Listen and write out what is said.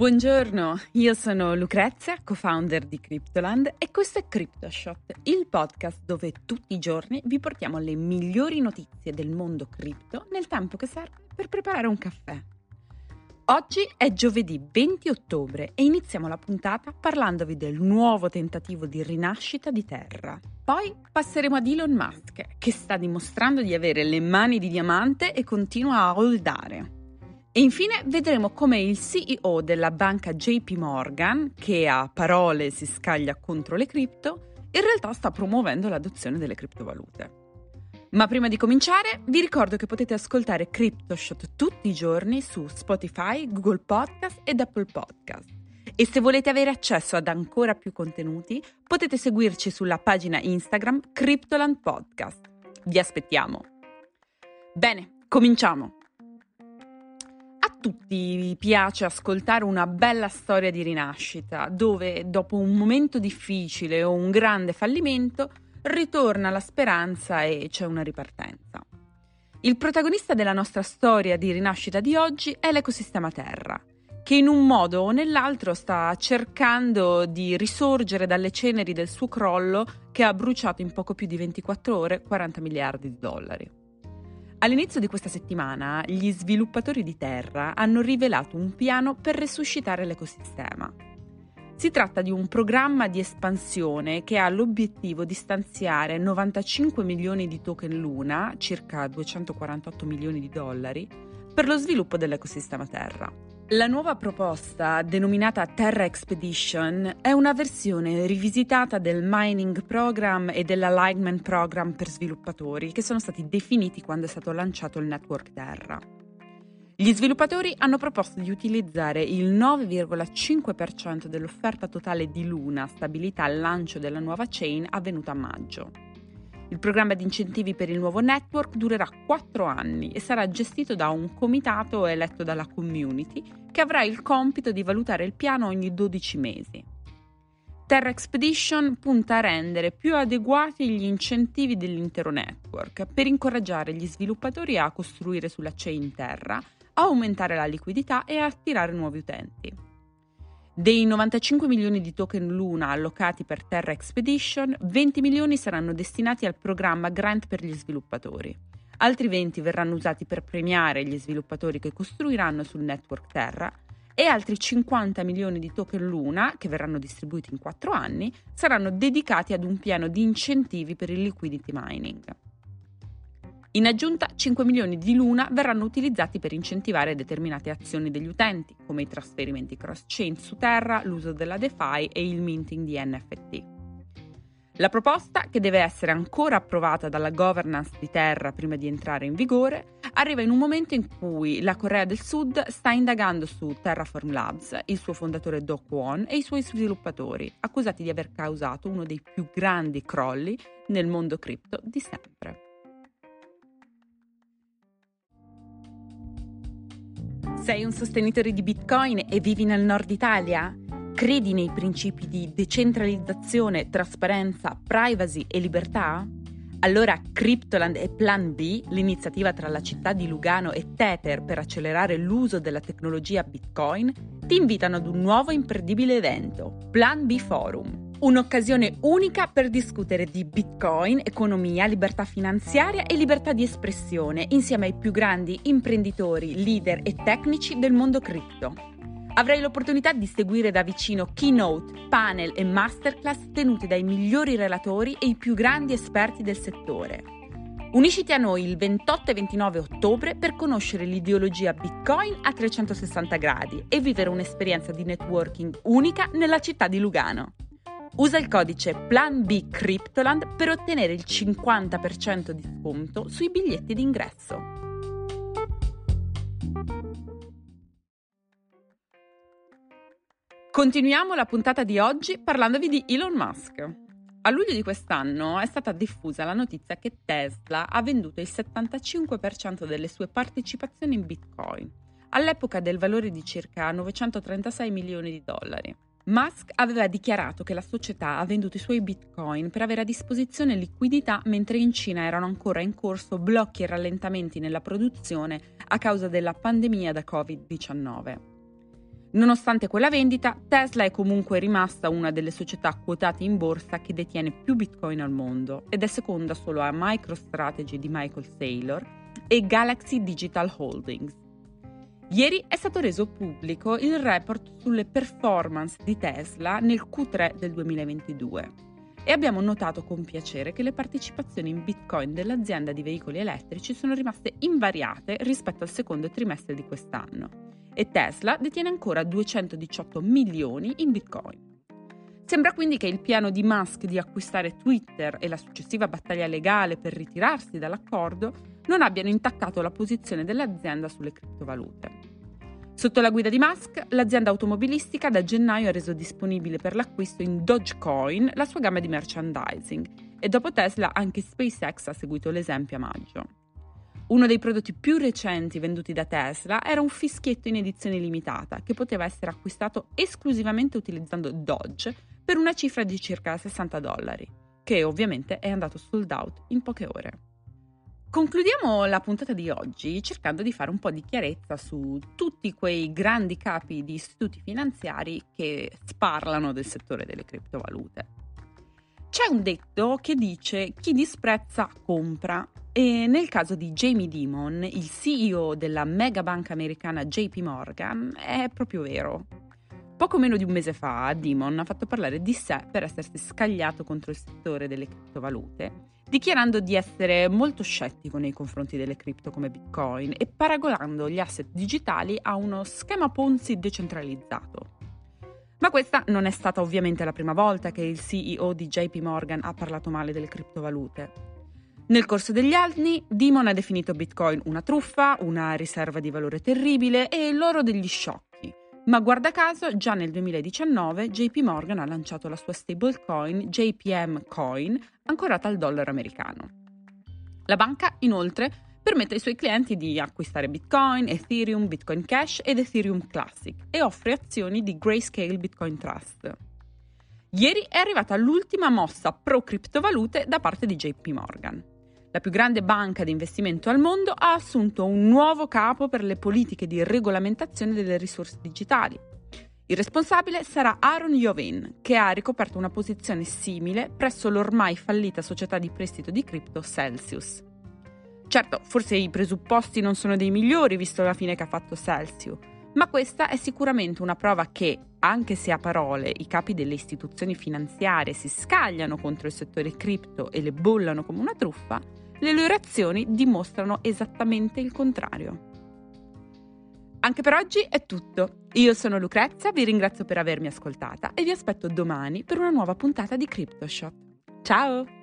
Buongiorno, io sono Lucrezia, co-founder di Cryptoland e questo è CryptoShot, il podcast dove tutti i giorni vi portiamo le migliori notizie del mondo cripto nel tempo che serve per preparare un caffè. Oggi è giovedì 20 ottobre e iniziamo la puntata parlandovi del nuovo tentativo di rinascita di Terra. Poi passeremo ad Elon Musk, che sta dimostrando di avere le mani di diamante e continua a holdare. Infine vedremo come il CEO della banca JP Morgan, che a parole si scaglia contro le cripto, in realtà sta promuovendo l'adozione delle criptovalute. Ma prima di cominciare vi ricordo che potete ascoltare CryptoShot tutti i giorni su Spotify, Google Podcast ed Apple Podcast. E se volete avere accesso ad ancora più contenuti, potete seguirci sulla pagina Instagram Cryptoland Podcast. Vi aspettiamo. Bene, cominciamo tutti piace ascoltare una bella storia di rinascita, dove dopo un momento difficile o un grande fallimento ritorna la speranza e c'è una ripartenza. Il protagonista della nostra storia di rinascita di oggi è l'ecosistema Terra, che in un modo o nell'altro sta cercando di risorgere dalle ceneri del suo crollo che ha bruciato in poco più di 24 ore 40 miliardi di dollari. All'inizio di questa settimana gli sviluppatori di Terra hanno rivelato un piano per resuscitare l'ecosistema. Si tratta di un programma di espansione che ha l'obiettivo di stanziare 95 milioni di token Luna, circa 248 milioni di dollari, per lo sviluppo dell'ecosistema Terra. La nuova proposta, denominata Terra Expedition, è una versione rivisitata del Mining Program e dell'Alignment Program per sviluppatori che sono stati definiti quando è stato lanciato il Network Terra. Gli sviluppatori hanno proposto di utilizzare il 9,5% dell'offerta totale di Luna stabilita al lancio della nuova chain avvenuta a maggio. Il programma di incentivi per il nuovo network durerà 4 anni e sarà gestito da un comitato eletto dalla community che avrà il compito di valutare il piano ogni 12 mesi. Terra Expedition punta a rendere più adeguati gli incentivi dell'intero network per incoraggiare gli sviluppatori a costruire sulla chain Terra, aumentare la liquidità e attirare nuovi utenti. Dei 95 milioni di token Luna allocati per Terra Expedition, 20 milioni saranno destinati al programma Grant per gli sviluppatori. Altri 20 verranno usati per premiare gli sviluppatori che costruiranno sul network Terra e altri 50 milioni di token Luna, che verranno distribuiti in 4 anni, saranno dedicati ad un piano di incentivi per il liquidity mining. In aggiunta, 5 milioni di Luna verranno utilizzati per incentivare determinate azioni degli utenti, come i trasferimenti cross-chain su Terra, l'uso della DeFi e il minting di NFT. La proposta, che deve essere ancora approvata dalla governance di Terra prima di entrare in vigore, arriva in un momento in cui la Corea del Sud sta indagando su Terraform Labs, il suo fondatore Do Kwon e i suoi sviluppatori, accusati di aver causato uno dei più grandi crolli nel mondo cripto di sempre. Sei un sostenitore di Bitcoin e vivi nel nord Italia? Credi nei principi di decentralizzazione, trasparenza, privacy e libertà? Allora Cryptoland e Plan B, l'iniziativa tra la città di Lugano e Tether per accelerare l'uso della tecnologia Bitcoin, ti invitano ad un nuovo imperdibile evento, Plan B Forum. Un'occasione unica per discutere di Bitcoin, economia, libertà finanziaria e libertà di espressione insieme ai più grandi imprenditori, leader e tecnici del mondo cripto. Avrai l'opportunità di seguire da vicino keynote, panel e masterclass tenuti dai migliori relatori e i più grandi esperti del settore. Unisciti a noi il 28 e 29 ottobre per conoscere l'ideologia Bitcoin a 360 gradi e vivere un'esperienza di networking unica nella città di Lugano. Usa il codice Plan B Cryptoland per ottenere il 50% di sconto sui biglietti d'ingresso. Continuiamo la puntata di oggi parlandovi di Elon Musk. A luglio di quest'anno è stata diffusa la notizia che Tesla ha venduto il 75% delle sue partecipazioni in Bitcoin, all'epoca del valore di circa 936 milioni di dollari. Musk aveva dichiarato che la società ha venduto i suoi bitcoin per avere a disposizione liquidità mentre in Cina erano ancora in corso blocchi e rallentamenti nella produzione a causa della pandemia da Covid-19. Nonostante quella vendita, Tesla è comunque rimasta una delle società quotate in borsa che detiene più bitcoin al mondo ed è seconda solo a MicroStrategy di Michael Saylor e Galaxy Digital Holdings. Ieri è stato reso pubblico il report sulle performance di Tesla nel Q3 del 2022 e abbiamo notato con piacere che le partecipazioni in Bitcoin dell'azienda di veicoli elettrici sono rimaste invariate rispetto al secondo trimestre di quest'anno e Tesla detiene ancora 218 milioni in Bitcoin. Sembra quindi che il piano di Musk di acquistare Twitter e la successiva battaglia legale per ritirarsi dall'accordo non abbiano intaccato la posizione dell'azienda sulle criptovalute. Sotto la guida di Musk, l'azienda automobilistica da gennaio ha reso disponibile per l'acquisto in Dogecoin la sua gamma di merchandising e dopo Tesla anche SpaceX ha seguito l'esempio a maggio. Uno dei prodotti più recenti venduti da Tesla era un fischietto in edizione limitata che poteva essere acquistato esclusivamente utilizzando Doge per una cifra di circa 60 dollari, che ovviamente è andato sold out in poche ore. Concludiamo la puntata di oggi cercando di fare un po' di chiarezza su tutti quei grandi capi di istituti finanziari che sparlano del settore delle criptovalute. C'è un detto che dice chi disprezza compra e nel caso di Jamie Dimon, il CEO della mega banca americana JP Morgan, è proprio vero. Poco meno di un mese fa, Dimon ha fatto parlare di sé per essersi scagliato contro il settore delle criptovalute dichiarando di essere molto scettico nei confronti delle cripto come Bitcoin e paragonando gli asset digitali a uno schema Ponzi decentralizzato. Ma questa non è stata ovviamente la prima volta che il CEO di JP Morgan ha parlato male delle criptovalute. Nel corso degli anni, Dimon ha definito Bitcoin una truffa, una riserva di valore terribile e l'oro degli sciocchi. Ma guarda caso, già nel 2019 JP Morgan ha lanciato la sua stablecoin JPM Coin ancorata al dollaro americano. La banca, inoltre, permette ai suoi clienti di acquistare Bitcoin, Ethereum, Bitcoin Cash ed Ethereum Classic e offre azioni di Grayscale Bitcoin Trust. Ieri è arrivata l'ultima mossa pro criptovalute da parte di JP Morgan. La più grande banca di investimento al mondo ha assunto un nuovo capo per le politiche di regolamentazione delle risorse digitali. Il responsabile sarà Aaron Jovin, che ha ricoperto una posizione simile presso l'ormai fallita società di prestito di cripto Celsius. Certo, forse i presupposti non sono dei migliori visto la fine che ha fatto Celsius, ma questa è sicuramente una prova che, anche se a parole i capi delle istituzioni finanziarie si scagliano contro il settore cripto e le bollano come una truffa, le loro azioni dimostrano esattamente il contrario. Anche per oggi è tutto. Io sono Lucrezia, vi ringrazio per avermi ascoltata e vi aspetto domani per una nuova puntata di CryptoShot. Ciao!